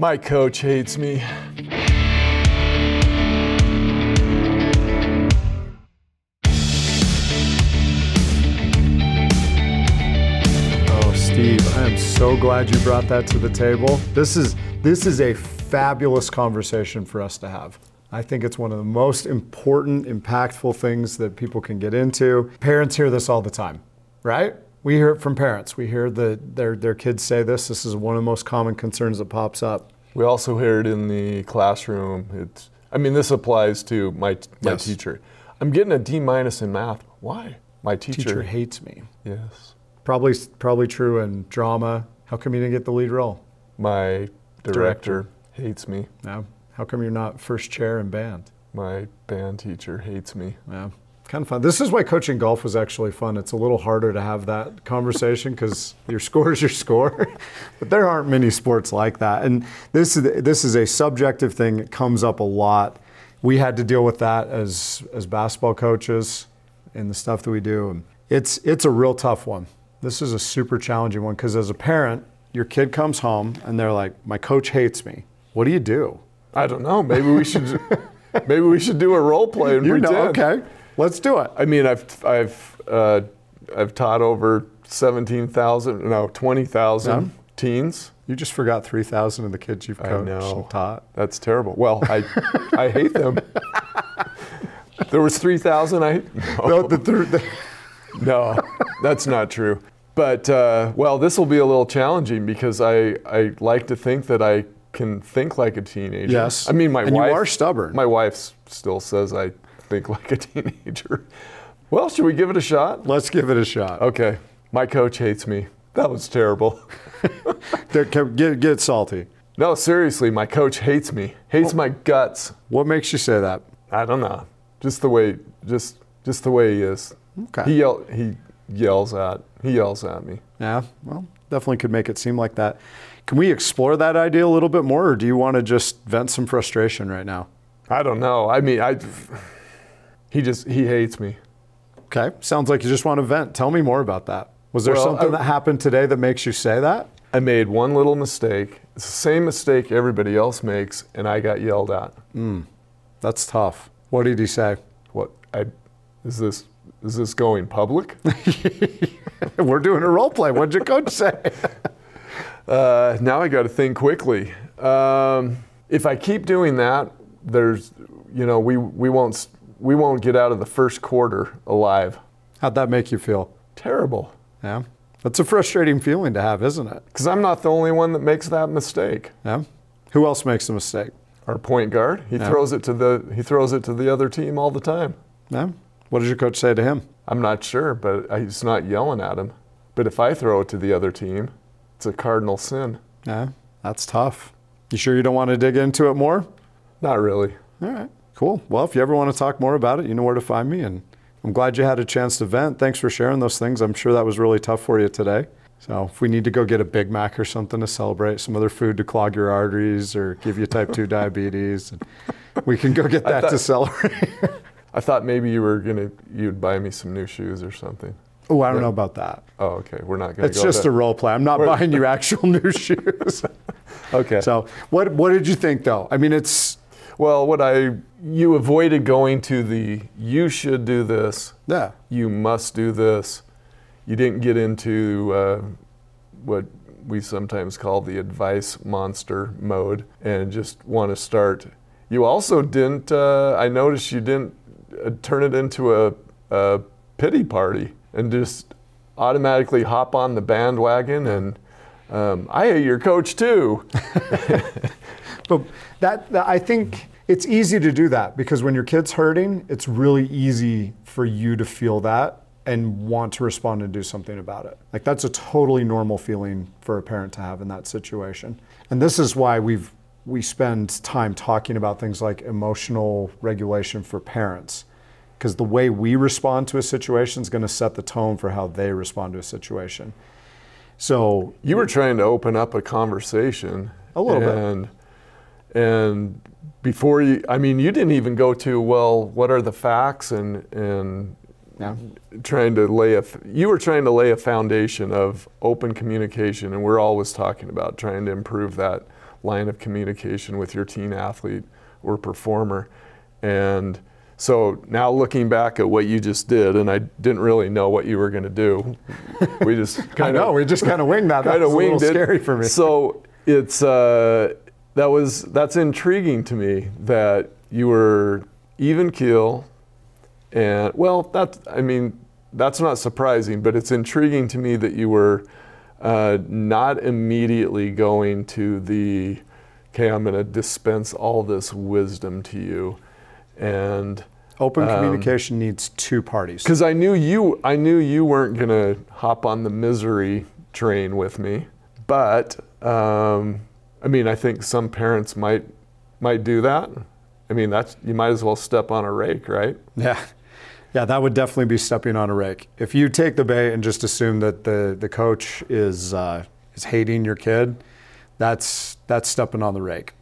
My coach hates me. Oh, Steve, I am so glad you brought that to the table. This is this is a fabulous conversation for us to have. I think it's one of the most important, impactful things that people can get into. Parents hear this all the time, right? We hear it from parents. We hear the, their, their kids say this. This is one of the most common concerns that pops up. We also hear it in the classroom. It's, I mean, this applies to my, my Yes. teacher. I'm getting a D minus in math. Why? My teacher. Teacher hates me. yes. Probably, probably true in drama. How come you didn't get the lead role? My director, hates me. Yeah. How come you're not first chair in band? My band teacher hates me. Yeah, kind of fun. This is why coaching golf was actually fun. It's a little harder to have that conversation because your score is your score, but there aren't many sports like that. And this is this is a subjective thing. It comes up a lot. We had to deal with that as as basketball coaches in the stuff that we do. And it's it's a real tough one. This is a super challenging one because as a parent, your kid comes home and they're like, "My coach hates me." What do you do? I don't know. Maybe we should. maybe we should do a role play and You pretend. know, okay, let's do it. I mean, I've I've uh, I've taught over seventeen thousand, no, twenty thousand Yeah. teens. You just forgot 3,000 of the kids you've I coached know. and taught. That's terrible. Well, I I hate them. There was three thousand. I No, the thir- the- no, that's not true. But uh, well, this will be a little challenging because I I like to think that I can think like a teenager. yes. I mean, my and wife. you are stubborn. My wife still says I think like a teenager. Well, should we give it a shot? Let's give it a shot. Okay. My coach hates me. That was terrible. Get, get salty. No, seriously, my coach hates me. Hates my guts. What makes you say that? I don't know. Just the way just just the way he is. Okay. He yell he yells at he yells at me. Yeah, well, definitely could make it seem like that. Can we explore that idea a little bit more, or do you want to just vent some frustration right now? I don't know. I mean, I he just he hates me. Okay, sounds like you just want to vent. Tell me more about that. Was there Well, something I- that happened today that makes you say that? I made one little mistake. It's the same mistake everybody else makes, and I got yelled at. Mm, that's tough. What did he say? What? I is this is this going public? We're doing a role play. What'd your coach say? Uh, now I got to think quickly. Um, if I keep doing that, there's, you know, we we won't we won't get out of the first quarter alive. How'd that make you feel? Terrible, Yeah, that's a frustrating feeling to have, isn't it? because I'm not the only one that makes that mistake. Yeah. Who else makes a mistake? Our point guard, he Yeah. throws it to the he throws it to the other team all the time. Yeah. What does your coach say to him? I'm not sure, but he's not yelling at him. But if I throw it to the other team, it's a cardinal sin. Yeah, that's tough. You sure you don't want to dig into it more? Not really. All right, cool. Well, if you ever want to talk more about it, you know where to find me. And I'm glad you had a chance to vent. Thanks for sharing those things. I'm sure that was really tough for you today. So if we need to go get a Big Mac or something to celebrate, some other food to clog your arteries or give you type 2 diabetes, and we can go get that to celebrate. I thought maybe you were gonna you'd buy me some new shoes or something. oh, I don't know about that. Oh, okay. We're not gonna. It's go just a role play. I'm not We're- buying you actual new shoes. Okay. So what, what did you think though? I mean, it's, Well, what I you avoided going to the you should do this, yeah. you must do this. You didn't get into uh, what we sometimes call the advice monster mode and just want to start. You also didn't. Uh, I noticed you didn't uh, turn it into a, a pity party and just automatically hop on the bandwagon and. Um, I hate your coach too. But that, that I think it's easy to do that because when your kid's hurting, it's really easy for you to feel that and want to respond and do something about it. Like that's a totally normal feeling for a parent to have in that situation. And this is why we've we spend time talking about things like emotional regulation for parents because the way we respond to a situation is going to set the tone for how they respond to a situation. So You were trying to open up a conversation. A little bit. And, before you, I mean, you didn't even go to, well, what are the facts and, and yeah. trying to lay a you were trying to lay a foundation of open communication. And we're always talking about trying to improve that line of communication with your teen athlete or performer. And so now looking back at what you just did, and I didn't really know what you were going to do. We just kind of know we just kind of winged that. That kind was of a little it. scary for me. So it's uh, that was that's intriguing to me that you were even keel, and well, that I mean that's not surprising, but it's intriguing to me that you were uh, not immediately going to the okay, I'm going to dispense all this wisdom to you, and Open um, communication needs two parties. because I knew you, I knew you weren't gonna hop on the misery train with me. But um, I mean, I think some parents might might do that. I mean, that's you might as well step on a rake, right? Yeah. Yeah, that would definitely be stepping on a rake. If you take the bait and just assume that the, the coach is uh, is hating your kid, that's that's stepping on the rake.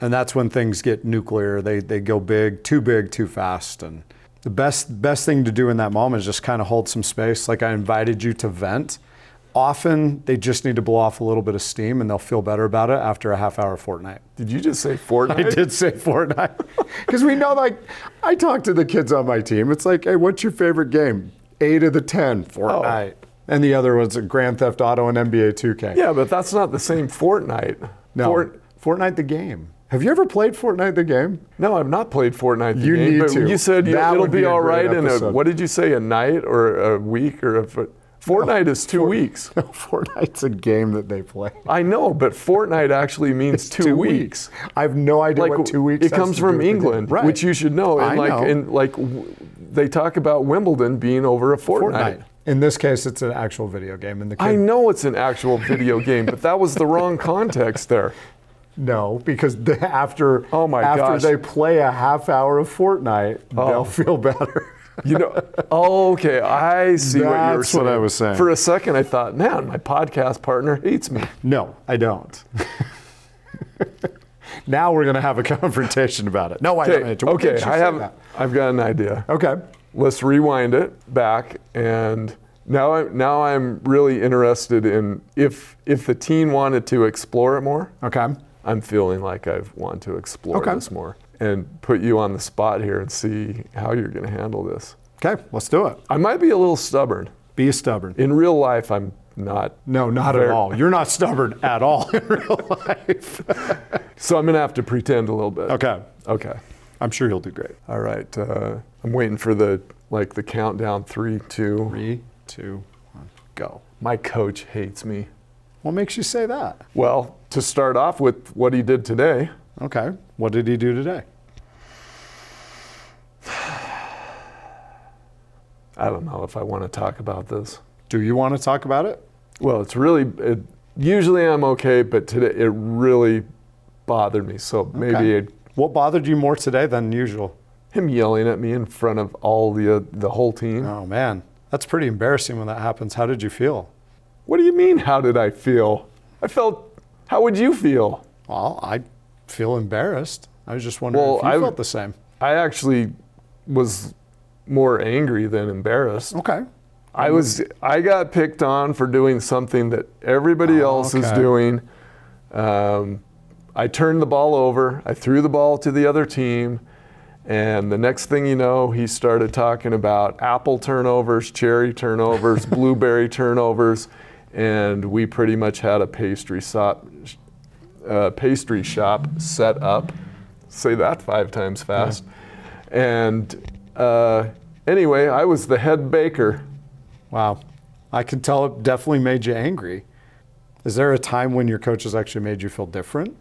And that's when things get nuclear. They they go big, too big, too fast. And the best best thing to do in that moment is just kind of hold some space. Like I invited you to vent. Often they just need to blow off a little bit of steam and they'll feel better about it after a half hour fortnight. Did you just say Fortnite? I did say Fortnite because we know, like, I talk to the kids on my team. It's like, hey, what's your favorite game? Eight of the ten, Fortnite, oh. and the other one's a Grand Theft Auto and NBA 2K. Yeah, but that's not the same Fortnite. no, Fort- Fortnite the game. Have you ever played Fortnite the game? no, I've not played Fortnite. The You game, need but to. You said you- That it'll be be all in a what did you say? A night or a week or a fo- Fortnite is two weeks. Fortnite's a game that they play. I know, but Fortnite actually means two, weeks. I have no idea Like what two weeks. it comes from. England, right. which you should know. And I like, know. and like, w- they talk about Wimbledon being over a fortnight. Fortnite. In this case, it's an actual video game, and the kid I know it's an actual video game, but that was the wrong context there. No, because the, after Oh my after gosh. they play a half hour of Fortnite, Oh. they'll feel better. You know, oh, okay, I see what you were That's saying. what I was saying. For a second, I thought, man, my podcast partner hates me. no, I don't. now we're gonna have a confrontation about it. No, I Okay, don't. Okay, I have, that? I've got an idea. Okay. let's rewind it back and now I, now I'm really interested in if if the teen wanted to explore it more. Okay. I'm feeling like I've want to explore Okay. this more and put you on the spot here and see how you're going to handle this. Okay. Let's do it. I might be a little stubborn. Be stubborn. In real life, I'm not. No, not at all. You're not stubborn at all in real life. So I'm going to have to pretend a little bit. okay. Okay. I'm sure you'll do great. All right. Uh, I'm waiting for the like the countdown. Three, two. Three, two, one, go. My coach hates me. What makes you say that? Well, to start off with what he did today, Okay. What did he do today? I don't know if I want to talk about this. Do you want to talk about it? Well, it's really, it, usually I'm okay, but today it really bothered me. So maybe Okay. it, What bothered you more today than usual? him yelling at me in front of all the, uh, the whole team. Oh man, that's pretty embarrassing when that happens. How did you feel? What do you mean, how did I feel? I felt, how would you feel? Well, I feel embarrassed. I was just wondering Well, if you I- felt the same. I actually was more angry than embarrassed. Okay. I was I got picked on for doing something that everybody Oh, else is doing. Um, I turned the ball over. I threw the ball to the other team, and the next thing you know, he started talking about apple turnovers, cherry turnovers, blueberry turnovers, and we pretty much had a pastry shop, uh, pastry shop set up. Say that five times fast. And uh, anyway, I was the head baker. Wow. I can tell it definitely made you angry. Is there a time when your coach has actually made you feel different?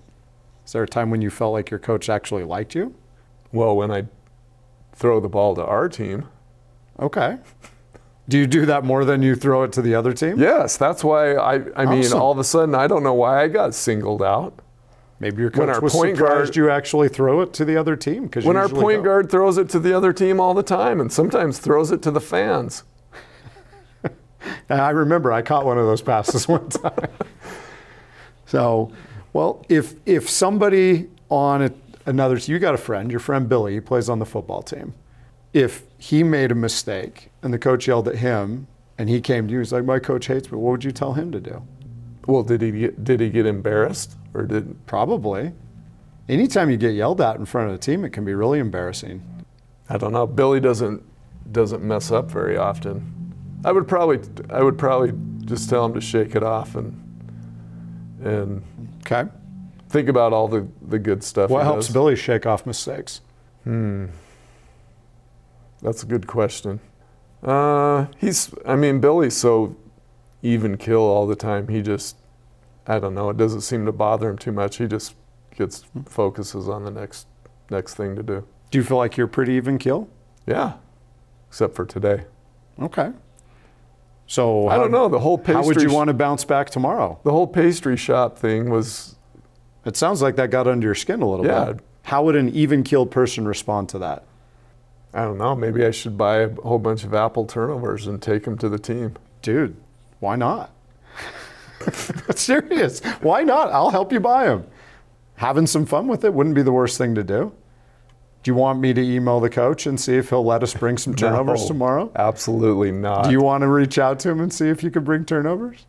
Is there a time when you felt like your coach actually liked you? Well, when I throw the ball to our team, Okay. Do you do that more than you throw it to the other team? yes, that's why I. I mean, Awesome. all of a sudden, I don't know why I got singled out. Maybe your coach When our was point surprised guard- you actually throw it to the other team because When our point guard throws it to the other team all the time, and sometimes throws it to the fans. I remember I caught one of those passes one time. so, well, if if somebody on a, another, you got a friend, your friend Billy, he plays on the football team. If he made a mistake and the coach yelled at him, and he came to you, he's like, "My coach hates me." What would you tell him to do? Well, did he get, did he get embarrassed? or did Probably. Anytime you get yelled at in front of a team, it can be really embarrassing. I don't know. Billy doesn't doesn't mess up very often. I would probably I would probably just tell him to shake it off and and Okay. think about all the, the good stuff. What he helps does. Billy shake off mistakes? Hmm. That's a good question. Uh, he's I mean Billy's so even kill all the time. He just I don't know. It doesn't seem to bother him too much. He just gets focuses on the next next thing to do. Do you feel like you're pretty even kill? Yeah, except for today. Okay. So I don't know. The whole pastry How would you sh- want to bounce back tomorrow? the whole pastry shop thing was It sounds like that got under your skin a little Yeah. bit. How would an even keeled person respond to that? I don't know. Maybe I should buy a whole bunch of apple turnovers and take them to the team. Dude, why not? Serious. Why not? I'll help you buy them. Having some fun with it wouldn't be the worst thing to do. Do you want me to email the coach and see if he'll let us bring some turnovers No, tomorrow? Absolutely not. Do you want to reach out to him and see if you could bring turnovers?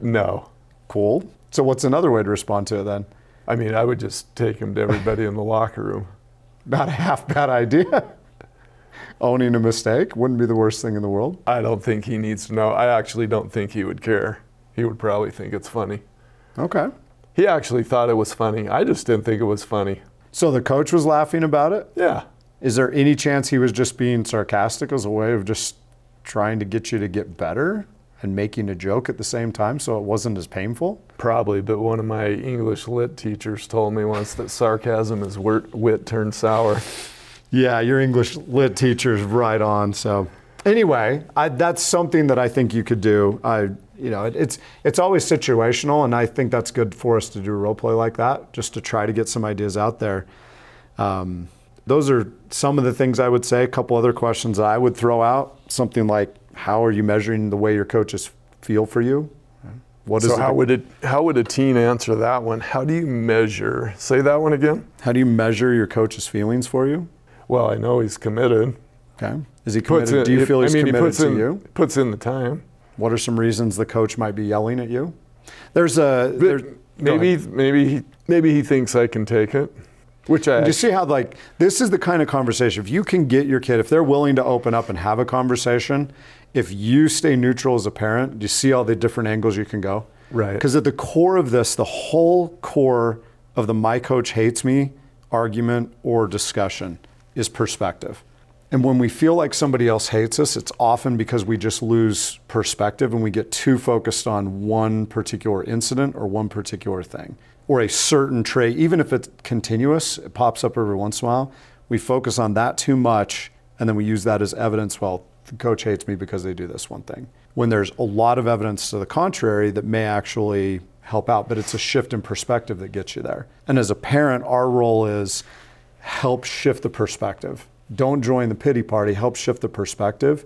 No. Cool. So what's another way to respond to it then? I mean, I would just take them to everybody in the locker room. Not a half bad idea. Owning a mistake wouldn't be the worst thing in the world. I don't think he needs to know. I actually don't think he would care. He would probably think it's funny. Okay. He actually thought it was funny. I just didn't think it was funny. So the coach was laughing about it. Yeah. Is there any chance he was just being sarcastic as a way of just trying to get you to get better and making a joke at the same time so it wasn't as painful? Probably, but one of my English lit teachers told me once that sarcasm is wit, wit turned sour. Yeah, your English lit teacher's right on. So, anyway, I, that's something that I think you could do. I, you know, it, it's it's always situational, and I think that's good for us to do a role play like that, just to try to get some ideas out there. Um, those are some of the things I would say. A couple other questions I would throw out. Something like, how are you measuring the way your coaches feel for you? What is so it- how would it how would a teen answer that one? How do you measure? Say that one again. how do you measure your coach's feelings for you? Well, I know he's committed. Okay, is he Puts committed? in, do you feel I he's mean, he committed puts to in, you? Puts in the time. What are some reasons the coach might be yelling at you? There's a there's, maybe maybe he, maybe he thinks I can take it, which I Do you see how like this is the kind of conversation if you can get your kid if they're willing to open up and have a conversation, if you stay neutral as a parent, do you see all the different angles you can go? Right. Because at the core of this, the whole core of the my coach hates me argument or discussion is perspective. And when we feel like somebody else hates us, it's often because we just lose perspective and we get too focused on one particular incident or one particular thing or a certain trait. Even if it's continuous, it pops up every once in a while. We focus on that too much and then we use that as evidence. Well, the coach hates me because they do this one thing. When there's a lot of evidence to the contrary that may actually help out, but it's a shift in perspective that gets you there. And as a parent, our role is help shift the perspective. Don't join the pity party, help shift the perspective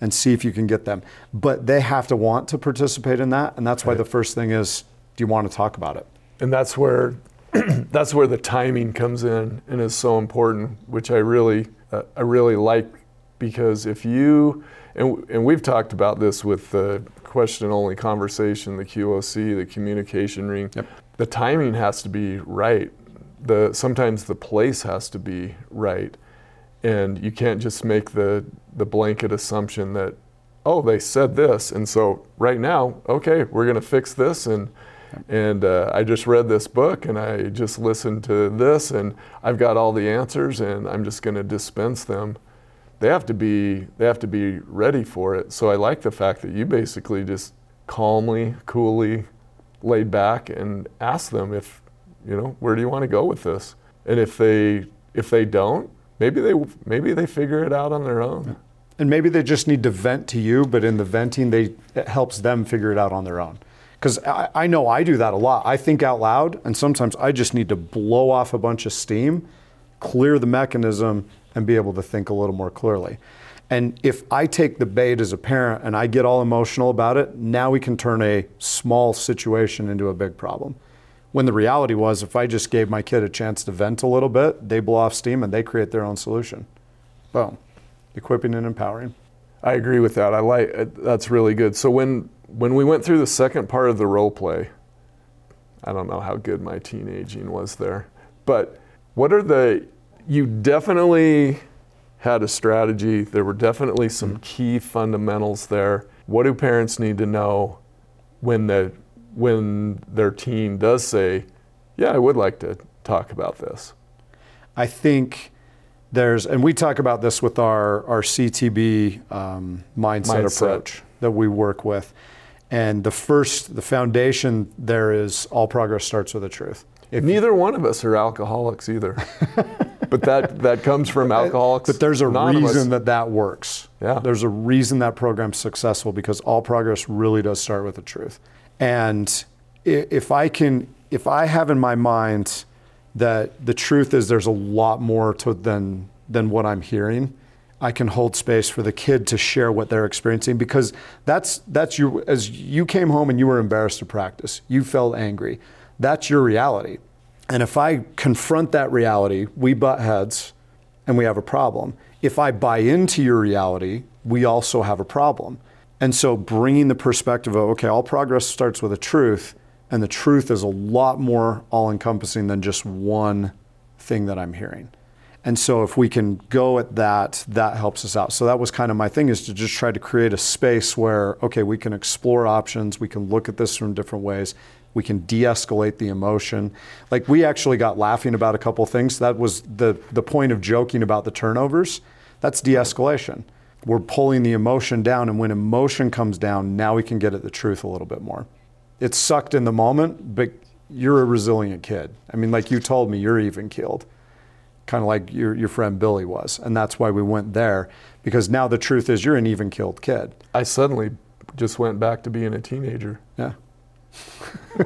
and see if you can get them. But they have to want to participate in that. And that's why the first thing is do you want to talk about it? and that's where that's where the timing comes in and is so important, which I really uh, I really like because if you and and we've talked about this with the question only conversation, the QOC, the communication ring. Yep. The timing has to be right. The sometimes the place has to be right, and you can't just make the the blanket assumption that oh they said this and so right now okay we're going to fix this and and uh, I just read this book and I just listened to this and I've got all the answers and I'm just going to dispense them. They have to be they have to be ready for it. So I like the fact that you basically just calmly, coolly, laid back and ask them if you know where do you want to go with this. And if they if they don't, maybe they maybe they figure it out on their own. And maybe they just need to vent to you, but in the venting, they it helps them figure it out on their own. Because I, I know I do that a lot. I think out loud, and sometimes I just need to blow off a bunch of steam, clear the mechanism, and be able to think a little more clearly. And if I take the bait as a parent and I get all emotional about it, now we can turn a small situation into a big problem. When the reality was, if I just gave my kid a chance to vent a little bit, they blow off steam and they create their own solution. Boom. Equipping and empowering. I agree with that. I like uh, that's really good. So when when we went through the second part of the role play, I don't know how good my teenaging was there. But what are the, you definitely had a strategy. There were definitely some key fundamentals there. What do parents need to know when the when their teen does say, "Yeah, I would like to talk about this"? I think there's, and we talk about this with our our CTB um, mindset, Mindset. approach that we work with. And the first, the foundation there is all progress starts with the truth. If Neither one of us are alcoholics either. but that that comes from alcoholics. But there's a Anonymous. reason that that works. Yeah. There's a reason that program's successful because all progress really does start with the truth. And if I can, if I have in my mind that the truth is there's a lot more to than than what I'm hearing, I can hold space for the kid to share what they're experiencing because that's that's your as you came home and you were embarrassed to practice, you felt angry. That's your reality. And if I confront that reality, we butt heads and we have a problem. If I buy into your reality, we also have a problem. And so bringing the perspective of, okay, all progress starts with a truth, and the truth is a lot more all encompassing than just one thing that I'm hearing. And so if we can go at that, that helps us out. So that was kind of my thing is to just try to create a space where, okay, we can explore options, we can look at this from different ways, we can de-escalate the emotion. Like we actually got laughing about a couple things. That was the the point of joking about the turnovers. That's de-escalation. We're pulling the emotion down, and when emotion comes down, now we can get at the truth a little bit more. It sucked in the moment, but you're a resilient kid. I mean, like you told me, you're even keeled kind of like your, your friend Billy was. And that's why we went there because now the truth is you're an even killed kid. I suddenly just went back to being a teenager. Yeah.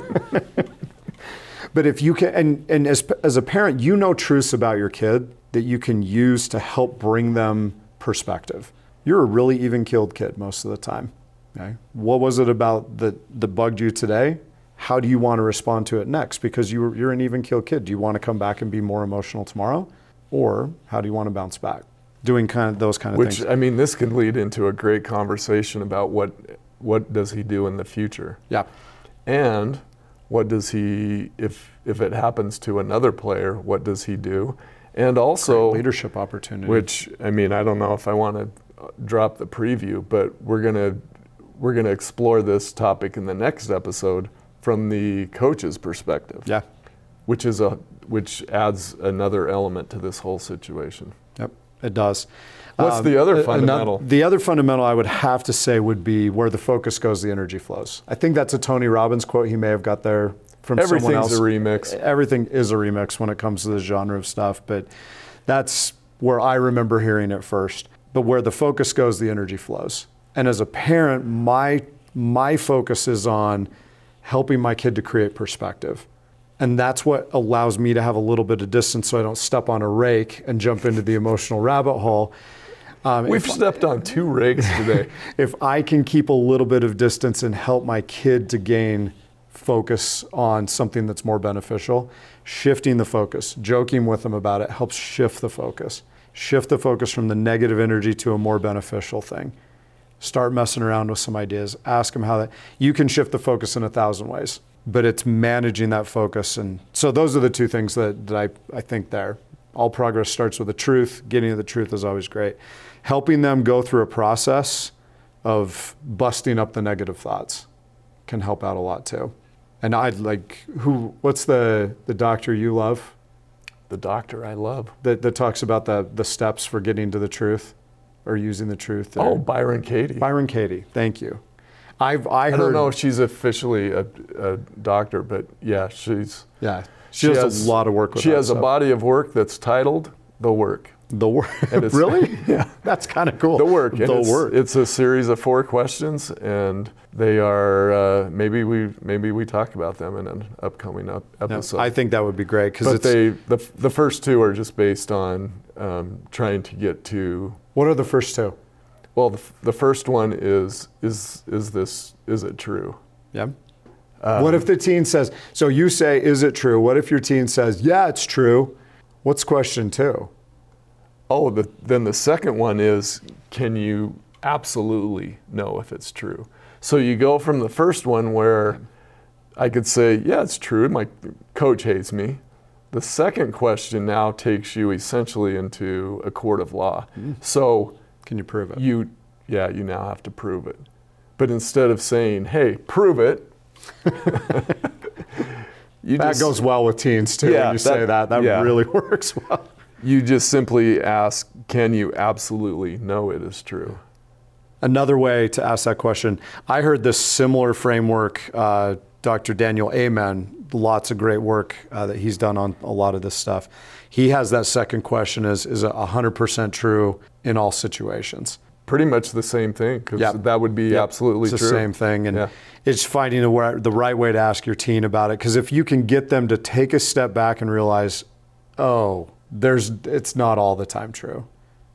but if you can, and, and as, as a parent, you know truths about your kid that you can use to help bring them perspective. You're a really even killed kid most of the time. Okay? What was it about that, that bugged you today? How do you want to respond to it next? Because you, you're an even killed kid. Do you want to come back and be more emotional tomorrow? Or how do you want to bounce back? Doing kind of those kind of Which things. Which, I mean, this can lead into a great conversation about what what does he do in the future, Yeah. and what does he if if it happens to another player, what does he do, and also leadership opportunity. which I mean, I don't know if I want to drop the preview, but we're gonna we're gonna explore this topic in the next episode from the coach's perspective, yeah. which is a which adds another element to this whole situation. Yep, it does. What's um, the other fundamental? the other fundamental I would have to say would be where the focus goes, the energy flows. I think that's a Tony Robbins quote. He may have got there from someone else. Everything's a remix. Everything is a remix when it comes to the genre of stuff, but that's where I remember hearing it first. But where the focus goes, the energy flows. And as a parent, my my focus is on helping my kid to create perspective. And that's what allows me to have a little bit of distance so I don't step on a rake and jump into the emotional rabbit hole. Um, We've if- stepped on two rakes today. if I can keep a little bit of distance and help my kid to gain focus on something that's more beneficial, shifting the focus, joking with them about it helps shift the focus. Shift the focus from the negative energy to a more beneficial thing. Start messing around with some ideas. Ask them how that you can shift the focus in a thousand ways, but it's managing that focus. And so those are the two things that, that I, I think there. All progress starts with the truth. Getting to the truth is always great. Helping them go through a process of busting up the negative thoughts can help out a lot too. And I'd like who what's the the doctor you love the doctor I love. that, that talks about the the steps for getting to the truth or using the truth? Oh. Byron Katie. Byron Katie, thank you. I've I, I heard don't know if she's officially a, a doctor, but yeah, she's yeah she, does a lot of work with She has a body of work that's titled "The Work." The work really yeah. that's kind of cool The Work. the it's, work It's a series of four questions, and they are uh, maybe we maybe we talk about them in an upcoming up No, episode. I think that would be great because they the the first two are just based on um, trying to get to what are the first two? well the, the first one is is is this is it true Yeah. Um, what if the teen says, so you say, is it true? What if your teen says, yeah, it's true? What's question two? Oh, the, then the second one is can you absolutely know if it's true? So you go from the first one where I could say, yeah, it's true. My coach hates me. The second question now takes you essentially into a court of law. Hmm. So Can you prove it? you, yeah, you now have to prove it. But instead of saying, hey, prove it, that just, goes well with teens too. Yeah, when you say that- that, that yeah. really works well. You just simply ask, can you absolutely know it is true? Another way to ask that question, I heard this similar framework. Uh, Dr. Daniel Amen, lots of great work uh, that he's done on a lot of this stuff. He has that second question: is is it 100% true in all situations? Pretty much the same thing, because Yep. that would be Yep. absolutely it's true. the same thing, and Yeah. it's finding the, the right way to ask your teen about it. Because if you can get them to take a step back and realize, oh, there's it's not all the time true.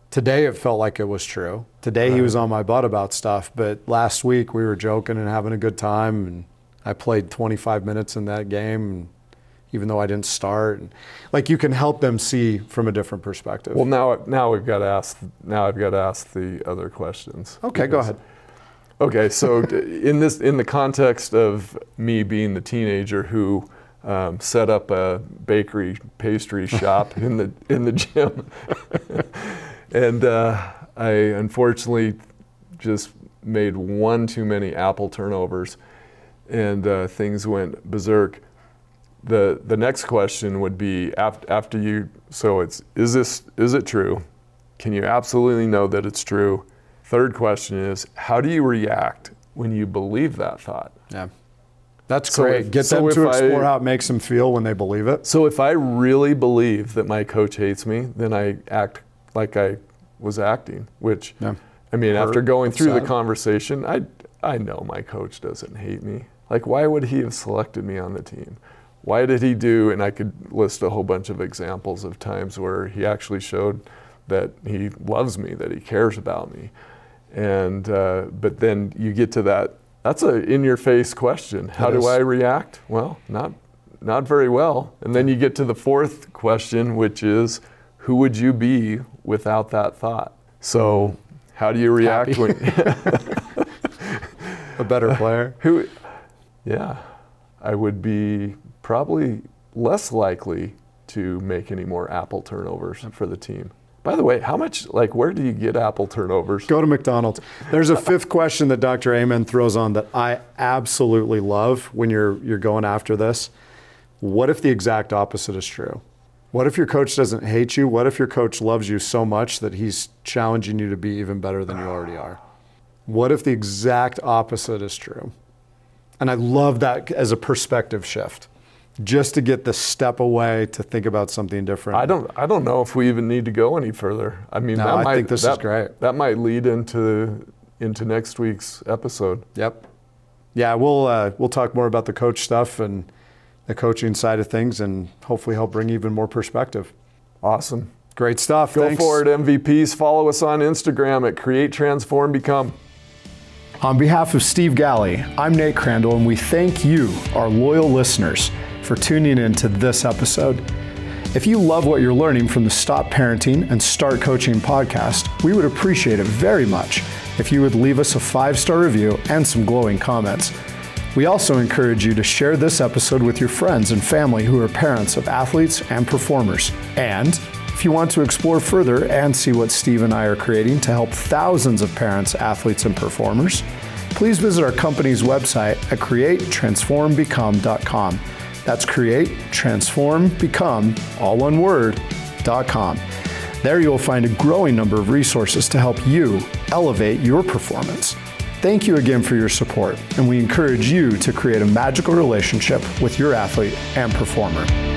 Today it felt like it was true. Today he was on my butt about stuff, but last week we were joking and having a good time, and I played 25 minutes in that game, and even though I didn't start, and, like you can help them see from a different perspective. Well, now now we've got to ask. Now I've got to ask the other questions. okay, go ahead. Okay, so in this in the context of me being the teenager who um, set up a bakery pastry shop in the in the gym, and uh, I unfortunately just made one too many apple turnovers, and uh, things went berserk. The the next question would be after, after you. So it's is this is it true? Can you absolutely know that it's true? Third question is how do you react when you believe that thought? Yeah. That's So great. if- Get so them to I- explore how it makes them feel when they believe it. So if I really believe that my coach hates me, then I act like I was acting, which Yeah. I mean, after Hurt, going through the conversation, I I know my coach doesn't hate me. Like why would he have selected me on the team? Why did he do and I could list a whole bunch of examples of times where he actually showed that he loves me, that he cares about me. And uh, but then you get to that that's a in your face question. How do. I react? Well, not not very well. And then you get to the fourth question, which is who would you be without that thought? So, how do you react Happy. when A better player. who Yeah. I would be probably less likely to make any more apple turnovers for the team. By the way, how much like where do you get apple turnovers? Go to McDonald's. There's a fifth question that Dr. Amen throws on that I absolutely love when you're you're going after this. What if the exact opposite is true? What if your coach doesn't hate you? What if your coach loves you so much that he's challenging you to be even better than you already are? What if the exact opposite is true? And I love that as a perspective shift. Just to get the step away to think about something different. I don't I don't know if we even need to go any further. I mean, No, that I might, think this is great. That might lead into into next week's episode. Yep. Yeah, we'll uh, we'll talk more about the coach stuff and the coaching side of things, and hopefully help bring even more perspective. Awesome. Great stuff. Go Thanks. for it, MVPs. Follow us on Instagram at Create Transform Become. On behalf of Steve Galley, I'm Nate Crandall, and we thank you, our loyal listeners, for tuning in to this episode. If you love what you're learning from the Stop Parenting and Start Coaching podcast, we would appreciate it very much if you would leave us a five star review and some glowing comments. We also encourage you to share this episode with your friends and family who are parents of athletes and performers. And if you want to explore further and see what Steve and I are creating to help thousands of parents, athletes, and performers, please visit our company's website at createtransformbecome.com. That's create, transform, become, all one word, com. There you will find a growing number of resources to help you elevate your performance. Thank you again for your support, and we encourage you to create a magical relationship with your athlete and performer.